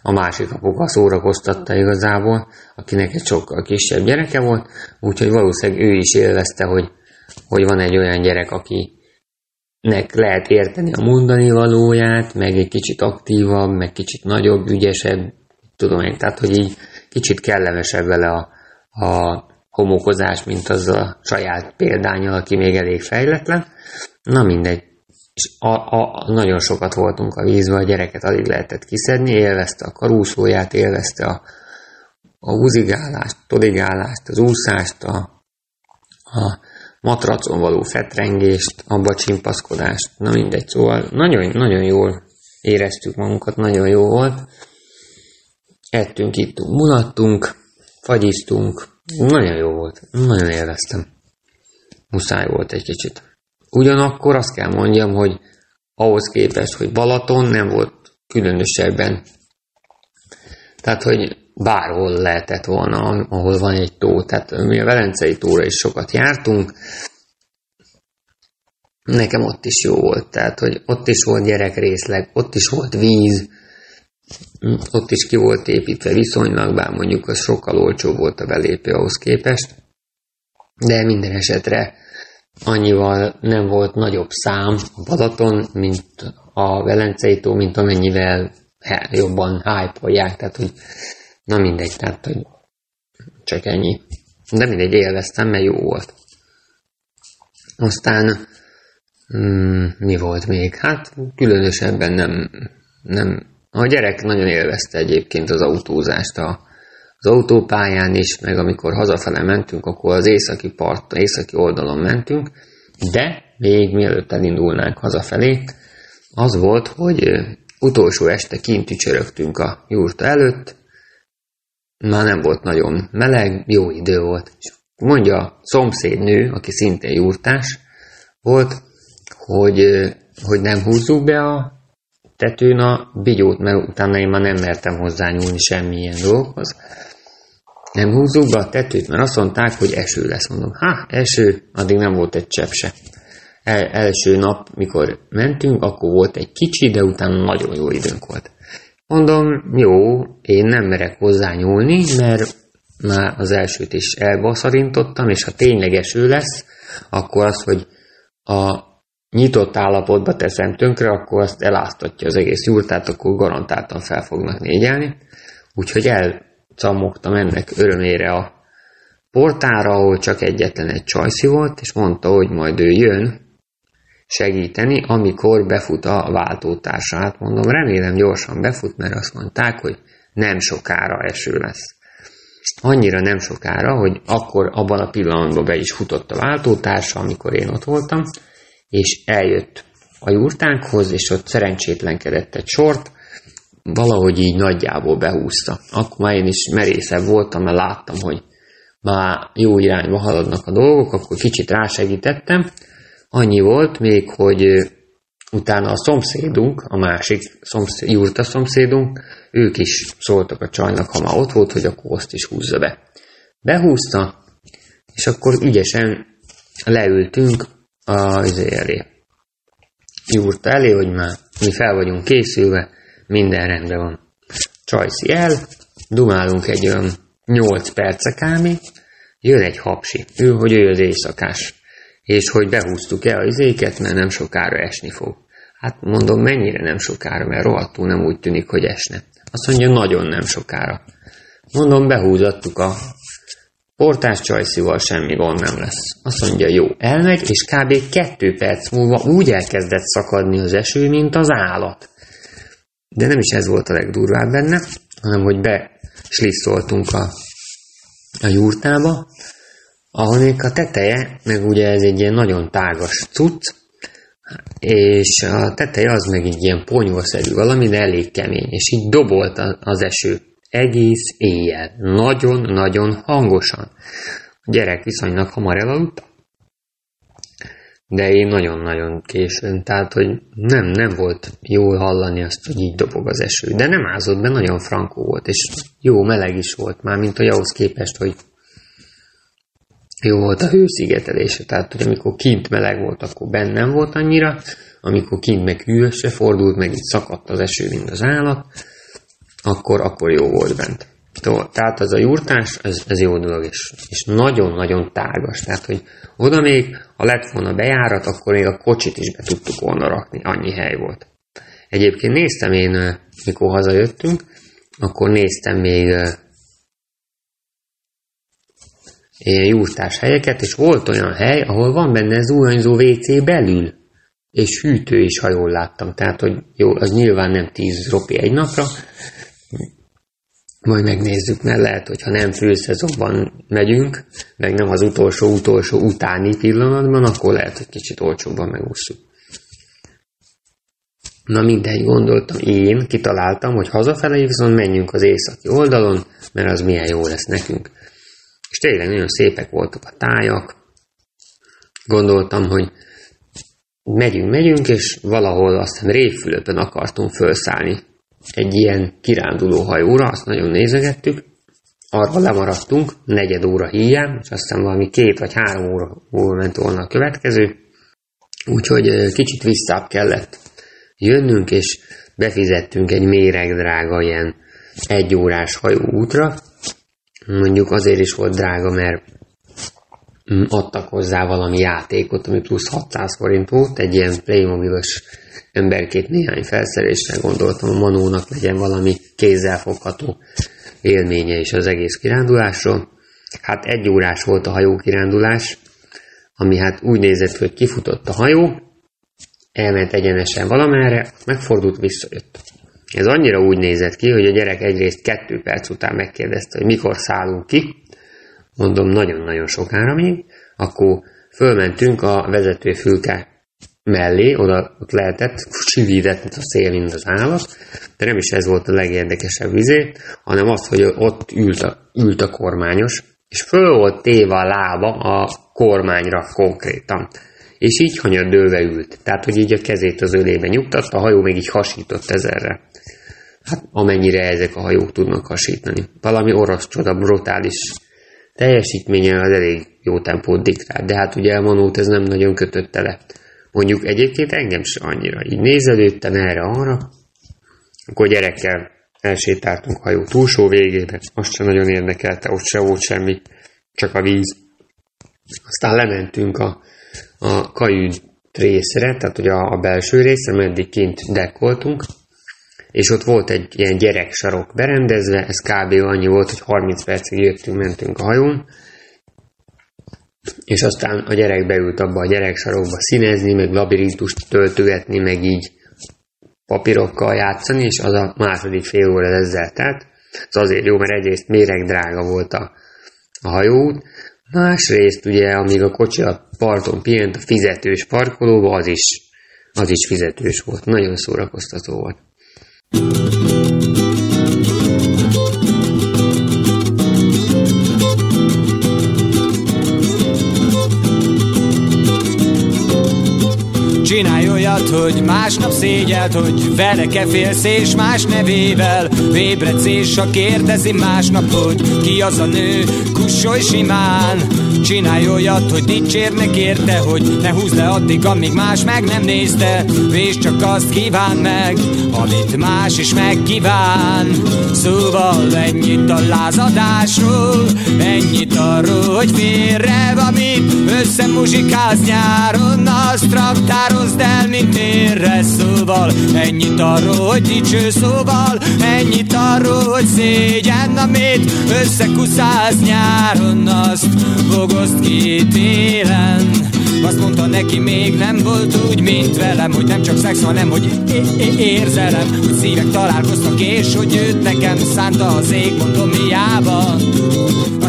A másik apuka szórakoztatta igazából, akinek egy sokkal kisebb gyereke volt, úgyhogy valószínűleg ő is élvezte, hogy, hogy van egy olyan gyerek, akinek lehet érteni a mondani valóját, meg egy kicsit aktívabb, meg kicsit nagyobb, ügyesebb, tudom én, tehát hogy így kicsit kellemesebb vele a, a homokozás, mint az a saját példányal, aki még elég fejletlen. Na mindegy, és a, a, nagyon sokat voltunk a vízben, a gyereket alig lehetett kiszedni, élvezte a karúszóját, élvezte a, a húzigálást, todigálást, az úszást, a, a matracon való fetrengést, abba csimpaszkodást, na mindegy, szóval nagyon, nagyon jól éreztük magunkat, nagyon jó volt. Ettünk, ittunk, mulattunk, fagyiztunk, nagyon jó volt, nagyon élveztem. Muszáj volt egy kicsit. Ugyanakkor azt kell mondjam, hogy ahhoz képest, hogy Balaton nem volt különösebben. Tehát, hogy bárhol lehetett volna, ahol van egy tó. Tehát mi a Velencei tóra is sokat jártunk, nekem ott is jó volt. Tehát, hogy ott is volt gyerekrészleg, ott is volt víz, ott is ki volt építve viszonylag, bár mondjuk az sokkal olcsóbb volt a belépő ahhoz képest. De minden esetre annyival nem volt nagyobb szám a Balaton, mint a Velencei tó, mint amennyivel jobban hype tehát hogy na mindegy, tehát hogy csak ennyi. De mindegy, élveztem, mert jó volt. Aztán mm, mi volt még? Hát különösebben nem, nem. A gyerek nagyon élvezte egyébként az autózást a, az autópályán is, meg amikor hazafele mentünk, akkor az északi part, északi oldalon mentünk, de még mielőtt elindulnánk hazafelé, az volt, hogy utolsó este kint csörögtünk a jurta előtt, már nem volt nagyon meleg, jó idő volt. És mondja a szomszédnő, aki szintén jurtás volt, hogy, hogy nem húzzuk be a tetőn a bigyót, mert utána én már nem mertem hozzányúlni semmilyen dolgokhoz nem húzzuk be a tetőt, mert azt mondták, hogy eső lesz. Mondom, ha, eső, addig nem volt egy csepp se. El, első nap, mikor mentünk, akkor volt egy kicsi, de utána nagyon jó időnk volt. Mondom, jó, én nem merek hozzá nyúlni, mert már az elsőt is elbaszarintottam, és ha tényleg eső lesz, akkor az, hogy a nyitott állapotba teszem tönkre, akkor azt eláztatja az egész jurtát, akkor garantáltan fel fognak négyelni. Úgyhogy el cammogtam ennek örömére a portára, ahol csak egyetlen egy csajszi volt, és mondta, hogy majd ő jön segíteni, amikor befut a váltótársát. Mondom, remélem gyorsan befut, mert azt mondták, hogy nem sokára eső lesz. Annyira nem sokára, hogy akkor abban a pillanatban be is futott a váltótársa, amikor én ott voltam, és eljött a jurtánkhoz, és ott szerencsétlenkedett egy sort, valahogy így nagyjából behúzta. Akkor már én is merészebb voltam, mert láttam, hogy már jó irányba haladnak a dolgok, akkor kicsit rásegítettem. Annyi volt még, hogy utána a szomszédunk, a másik szomszéd, jurta szomszédunk, ők is szóltak a csajnak, ha már ott volt, hogy akkor azt is húzza be. Behúzta, és akkor ügyesen leültünk az elé. Jurta elé, hogy már mi fel vagyunk készülve, minden rendben van. Csajci el, dumálunk egy olyan 8 perce kámi, jön egy hapsi, ő, hogy ő az éjszakás, és hogy behúztuk el az izéket, mert nem sokára esni fog. Hát mondom, mennyire nem sokára, mert rohadtul nem úgy tűnik, hogy esne. Azt mondja, nagyon nem sokára. Mondom, behúzattuk a portás csajszival semmi gond nem lesz. Azt mondja, jó, elmegy, és kb. kettő perc múlva úgy elkezdett szakadni az eső, mint az állat. De nem is ez volt a legdurvább benne, hanem hogy beslisszoltunk a, a jurtába, ahol még a teteje, meg ugye ez egy ilyen nagyon tágas cucc, és a teteje az meg egy ilyen ponyvaszerű valami, de elég kemény, és így dobolt az eső egész éjjel, nagyon-nagyon hangosan. A gyerek viszonylag hamar elaludt, de én nagyon-nagyon későn, tehát, hogy nem, nem volt jól hallani azt, hogy így dobog az eső, de nem ázott be, nagyon frankó volt, és jó meleg is volt már, mint hogy ahhoz képest, hogy jó volt a hőszigetelése, tehát hogy amikor kint meleg volt, akkor bennem volt annyira, amikor kint meg hűvösre fordult, meg itt szakadt az eső, mint az állat, akkor, akkor jó volt bent. Tehát az a jurtás, ez, ez jó dolog, és, és nagyon-nagyon tágas. Tehát, hogy oda még, ha lett volna bejárat, akkor még a kocsit is be tudtuk volna rakni, annyi hely volt. Egyébként néztem én, mikor hazajöttünk, akkor néztem még ilyen jurtás helyeket, és volt olyan hely, ahol van benne zuhanyzó WC belül, és hűtő is, ha jól láttam. Tehát, hogy jó, az nyilván nem 10 ropi egy napra, majd megnézzük, mert lehet, hogyha nem főszezonban megyünk, meg nem az utolsó-utolsó utáni pillanatban, akkor lehet, hogy kicsit olcsóbban megúszunk. Na mindegy, gondoltam, én kitaláltam, hogy hazafele viszont menjünk az északi oldalon, mert az milyen jó lesz nekünk. És tényleg nagyon szépek voltak a tájak. Gondoltam, hogy megyünk, megyünk, és valahol aztán Révfülöpön akartunk felszállni egy ilyen kiránduló hajóra, azt nagyon nézegettük, arra lemaradtunk, negyed óra híján, és aztán valami két vagy három óra múlva ment volna a következő, úgyhogy kicsit visszább kellett jönnünk, és befizettünk egy méregdrága ilyen egy órás hajóútra, mondjuk azért is volt drága, mert adtak hozzá valami játékot, ami plusz 600 forint volt, egy ilyen Playmobilos emberkét néhány felszerelésre gondoltam, a Manónak legyen valami kézzelfogható élménye is az egész kirándulásról. Hát egy órás volt a hajó kirándulás, ami hát úgy nézett, hogy kifutott a hajó, elment egyenesen valamerre, megfordult, visszajött. Ez annyira úgy nézett ki, hogy a gyerek egyrészt kettő perc után megkérdezte, hogy mikor szállunk ki, mondom nagyon-nagyon sokára még, akkor fölmentünk a vezetőfülke mellé, oda ott lehetett, sivídett a szél, mint az állat, de nem is ez volt a legérdekesebb vizé, hanem az, hogy ott ült a, ült a kormányos, és föl volt téve a lába a kormányra konkrétan. És így hanyadőve ült. Tehát, hogy így a kezét az ölébe nyugtatta, a hajó még így hasított ezerre. Hát amennyire ezek a hajók tudnak hasítani. Valami orosz csoda, brutális teljesítménye az elég jó tempót diktál, de hát ugye Manót ez nem nagyon kötötte le. Mondjuk egyébként engem se annyira. Így nézelődtem erre-arra, akkor gyerekkel elsétáltunk hajó túlsó végébe, azt sem nagyon érdekelte, ott se volt semmi, csak a víz. Aztán lementünk a, a kajüd részre, tehát ugye a, a belső részre, meddig kint dekkoltunk, és ott volt egy ilyen gyereksarok berendezve, ez kb. annyi volt, hogy 30 percig jöttünk, mentünk a hajón, és aztán a gyerek beült abba a gyereksarokba színezni, meg labirintust töltögetni, meg így papírokkal játszani, és az a második fél óra ezzel telt. Ez azért jó, mert egyrészt méreg drága volt a, a hajóút, másrészt ugye, amíg a kocsi a parton pihent a fizetős parkolóba, az is, az is fizetős volt. Nagyon szórakoztató volt. うん。Olyat, hogy másnap szégyelt, hogy vele-e félsz és más nevével. Ébredsz és a kérdezi másnap, hogy ki az a nő, kussolj simán. Csinálj olyat, hogy dicsérnek érte, hogy ne húzd le addig, amíg más meg nem nézte. És csak azt kíván meg, amit más is megkíván. Szóval ennyit a lázadásról, ennyit arról, hogy félre amit összemuzsikáz nyáron. Azt raktározd el, mint érre szóval Ennyit arról, hogy dicső szóval. Ennyit arról, hogy szégyen, amit összekuszáz nyáron Azt bogozd ki télen. Azt mondta neki még nem volt úgy, mint velem Hogy nem csak szex, hanem hogy érzelem. Hogy szívek találkoztak és hogy őt nekem szánta az ég Mondom miába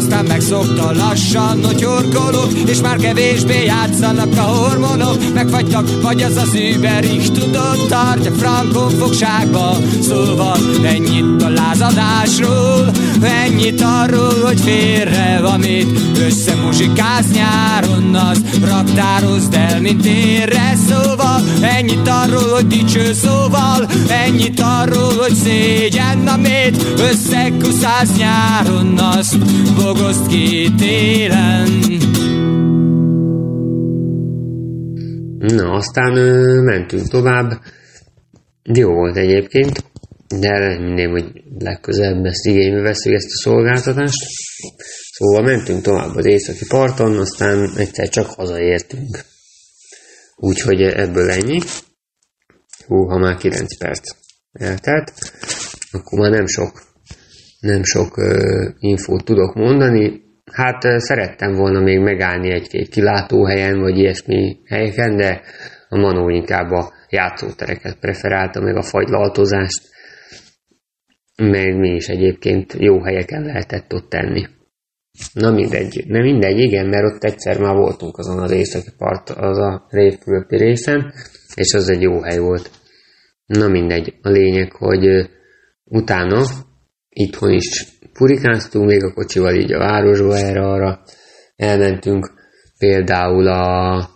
aztán megszokta lassan, hogy horkolok És már kevésbé játszanak a hormonok Megfagytak, vagy az az Uber is tudod, tartja frankon fogságba. Szóval ennyit a lázadásról Ennyit arról, hogy félre amit Összemuzsikáz nyáron az Raktározd el, mint érre Szóval ennyit arról, hogy dicső szóval Ennyit arról, hogy szégyen, amit Összekuszáz nyáron azt dolgozt ki télen. Na, aztán ö, mentünk tovább. Jó volt egyébként, de remélem, hogy legközelebb ezt igénybe veszünk ezt a szolgáltatást. Szóval mentünk tovább az északi parton, aztán egyszer csak hazaértünk. Úgyhogy ebből ennyi. Hú, ha már 9 perc eltelt, akkor már nem sok nem sok uh, infót tudok mondani. Hát szerettem volna még megállni egy-két kilátóhelyen, vagy ilyesmi helyeken, de a Manó inkább a játszótereket preferálta, meg a fagylaltozást, meg mi is egyébként jó helyeken lehetett ott tenni. Na mindegy, nem mindegy, igen, mert ott egyszer már voltunk azon az északi part, az a révfülötti részen, és az egy jó hely volt. Na mindegy, a lényeg, hogy utána itthon is purikáztunk még a kocsival így a városba erre-arra. Elmentünk például a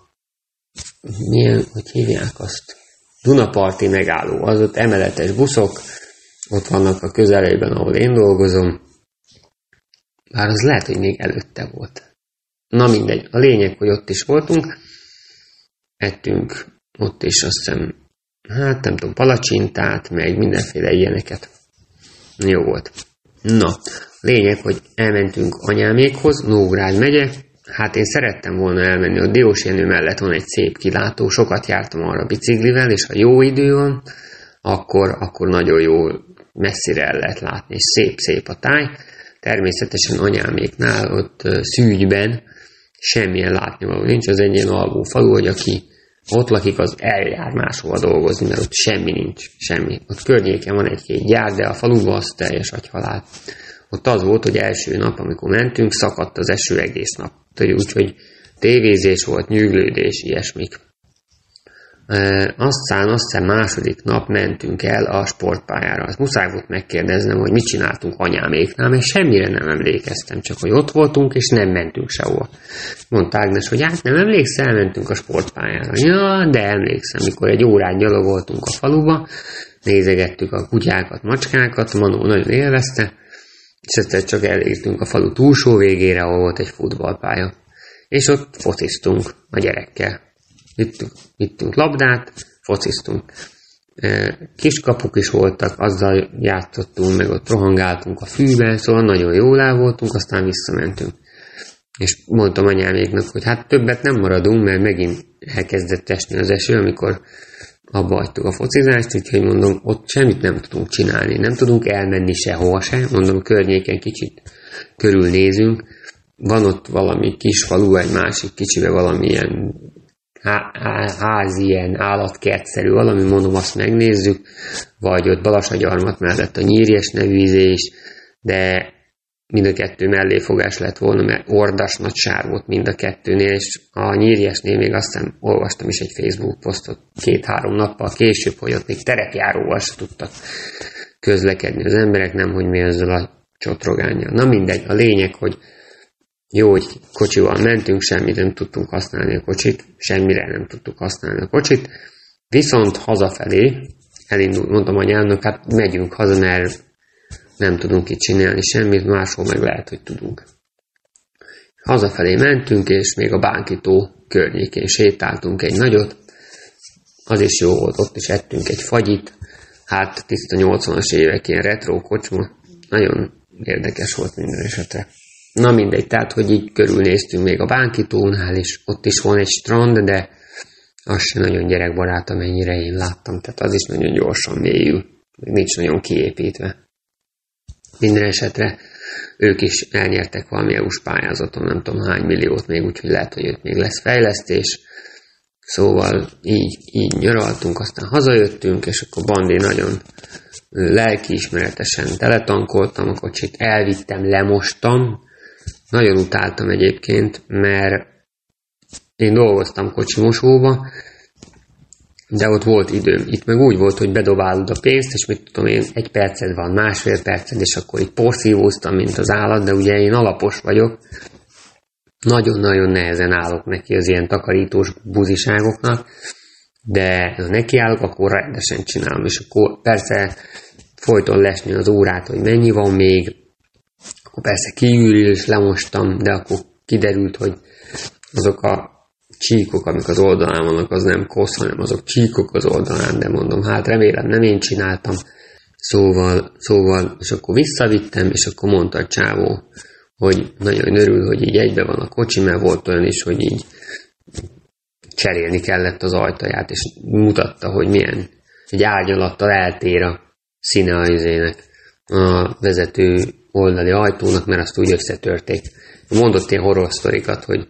milyen, hogy hívják azt? Dunaparti megálló, az ott emeletes buszok, ott vannak a közelében, ahol én dolgozom. Bár az lehet, hogy még előtte volt. Na mindegy, a lényeg, hogy ott is voltunk, ettünk ott is azt hiszem, hát nem tudom, palacsintát, meg mindenféle ilyeneket. Jó volt. Na, lényeg, hogy elmentünk anyámékhoz, Nógrád megye, Hát én szerettem volna elmenni, a Diós Jenő mellett van egy szép kilátó, sokat jártam arra biciklivel, és ha jó idő van, akkor, akkor nagyon jó messzire el lehet látni, és szép-szép a táj. Természetesen anyáméknál ott szűgyben semmilyen látnivaló nincs, az egy ilyen alvó falu, hogy aki ott lakik, az eljár máshova dolgozni, mert ott semmi nincs, semmi. Ott környéken van egy-két gyár, de a faluban az teljes agyhalál. Ott az volt, hogy első nap, amikor mentünk, szakadt az eső egész nap. Úgyhogy tévézés volt, nyűglődés, ilyesmik. Aztán azt hiszem második nap mentünk el a sportpályára. Az muszáj volt megkérdeznem, hogy mit csináltunk anyáméknál, mert semmire nem emlékeztem, csak hogy ott voltunk, és nem mentünk sehova. Mondta Ágnes, hogy hát nem emlékszel, elmentünk a sportpályára. Ja, de emlékszem, mikor egy órát gyalogoltunk a faluba, nézegettük a kutyákat, macskákat, Manó nagyon élvezte, és egyszer csak elértünk a falu túlsó végére, ahol volt egy futballpálya. És ott fociztunk a gyerekkel vittünk, vittünk labdát, fociztunk. Kiskapuk is voltak, azzal játszottunk, meg ott rohangáltunk a fűben, szóval nagyon jól el voltunk, aztán visszamentünk. És mondtam anyáméknak, hogy hát többet nem maradunk, mert megint elkezdett esni az eső, amikor abba hagytuk a focizást, úgyhogy mondom, ott semmit nem tudunk csinálni, nem tudunk elmenni sehova se, mondom, környéken kicsit körülnézünk, van ott valami kis falu, egy másik kicsibe valamilyen ház ilyen állatkertszerű valami, mondom, azt megnézzük, vagy ott Balasagyarmat mellett a nyírjes nevű ízés, de mind a kettő melléfogás lett volna, mert ordas nagy sár volt mind a kettőnél, és a nyírjesnél még aztán olvastam is egy Facebook posztot két-három nappal később, hogy ott még terepjáróval se tudtak közlekedni az emberek, nem hogy mi ezzel a csotrogányjal. Na mindegy, a lényeg, hogy jó, hogy kocsival mentünk, semmit nem tudtunk használni a kocsit, semmire nem tudtuk használni a kocsit. Viszont hazafelé elindult, mondtam anyámnak, hát megyünk haza, mert nem tudunk itt csinálni semmit, máshol meg lehet, hogy tudunk. Hazafelé mentünk, és még a Bánkitó környékén sétáltunk egy nagyot. Az is jó volt, ott is ettünk egy fagyit. Hát tiszta 80-as évek, ilyen retro kocsma. Nagyon érdekes volt minden esetre. Na mindegy, tehát, hogy így körülnéztünk még a Bánkitónál, és ott is van egy strand, de az sem nagyon gyerekbarát, amennyire én láttam, tehát az is nagyon gyorsan mélyül, nincs nagyon kiépítve. Minden esetre ők is elnyertek valami EU-s pályázaton, nem tudom hány milliót még, úgyhogy lehet, hogy itt még lesz fejlesztés. Szóval így, így nyaraltunk, aztán hazajöttünk, és akkor Bandi nagyon lelkiismeretesen teletankoltam a kocsit, elvittem, lemostam. Nagyon utáltam egyébként, mert én dolgoztam kocsimosóba, de ott volt időm. Itt meg úgy volt, hogy bedobálod a pénzt, és mit tudom én, egy perced van, másfél perced, és akkor itt porszívóztam, mint az állat, de ugye én alapos vagyok, nagyon-nagyon nehezen állok neki az ilyen takarítós buziságoknak, de ha nekiállok, akkor rendesen csinálom, és akkor persze folyton lesni az órát, hogy mennyi van még, akkor persze kiürül és lemostam, de akkor kiderült, hogy azok a csíkok, amik az oldalán vannak, az nem kosz, hanem azok csíkok az oldalán, de mondom, hát remélem nem én csináltam. Szóval, szóval, és akkor visszavittem, és akkor mondta a csávó, hogy nagyon örül, hogy így egybe van a kocsi, mert volt olyan is, hogy így cserélni kellett az ajtaját, és mutatta, hogy milyen egy árnyalattal eltér a színe a vezető oldali ajtónak, mert azt úgy összetörték. Mondott ilyen horror sztorikat, hogy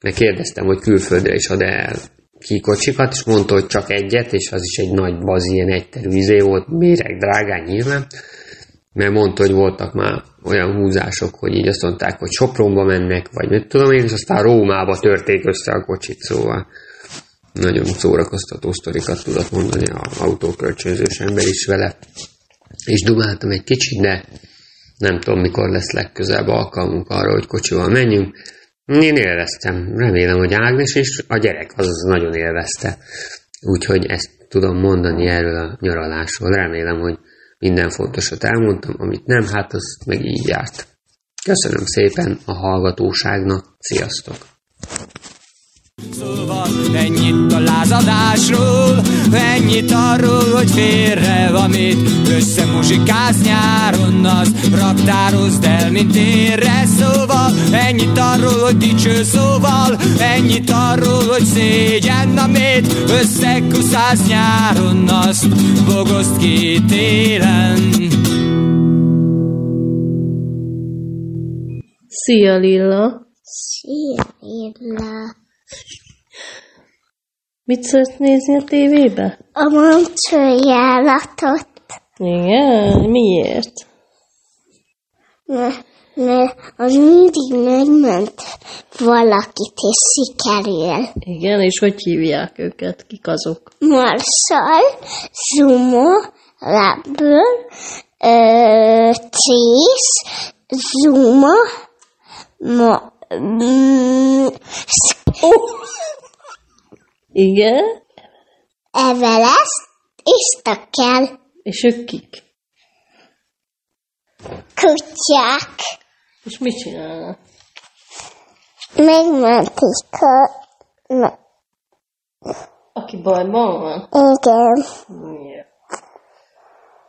meg kérdeztem, hogy külföldre is ad el kikocsikat, és mondta, hogy csak egyet, és az is egy nagy baz, ilyen egyterű izé volt, méreg drágán nyilván, mert mondta, hogy voltak már olyan húzások, hogy így azt mondták, hogy Sopronba mennek, vagy mit tudom én, és aztán Rómába törték össze a kocsit, szóval nagyon szórakoztató sztorikat tudott mondani az autókölcsönzős ember is vele. És dumáltam egy kicsit, de nem tudom, mikor lesz legközelebb alkalmunk arra, hogy kocsival menjünk. Én élveztem. Remélem, hogy Ágnes és a gyerek az nagyon élvezte. Úgyhogy ezt tudom mondani erről a nyaralásról. Remélem, hogy minden fontosat elmondtam, amit nem, hát az meg így járt. Köszönöm szépen a hallgatóságnak. Sziasztok! Szóval ennyit a lázadásról, ennyit arról, hogy félre van mit Összemuzsikáz nyáron, az raktározd el, mint érre Szóval ennyit arról, hogy dicső szóval, ennyit arról, hogy szégyen, amit Összekuszáz nyáron, azt bogoszt ki télen Szia Lilla! Szia Lilla! Mit szeretsz nézni a tévébe? A mancsőjállatot. Igen? Miért? Mert, mert az mindig megment valakit, és sikerül. Igen, és hogy hívják őket? Kik azok? Marszal, Zumo, Laből, Trész, Zuma, Ma, mm, oh. Igen? Everest és Takel. És ők kik? Kutyák. És mit csinálnak? Megmentik a... Na. Aki bajban van? Igen. Yeah.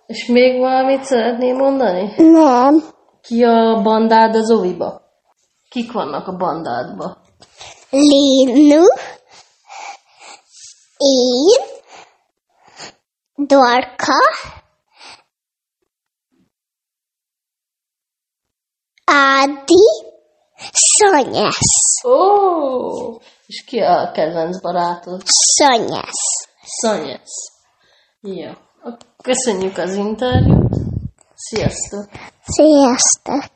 És még valamit szeretném mondani? Nem. Ki a bandád az oviba? Kik vannak a bandádba? Lénu, én, Dorka, Ádi, Szanyesz. Ó, oh, és ki a kedvenc barátod? Szanyesz. Szanyesz. Jó. Köszönjük az interjút. Sziasztok! Sziasztok!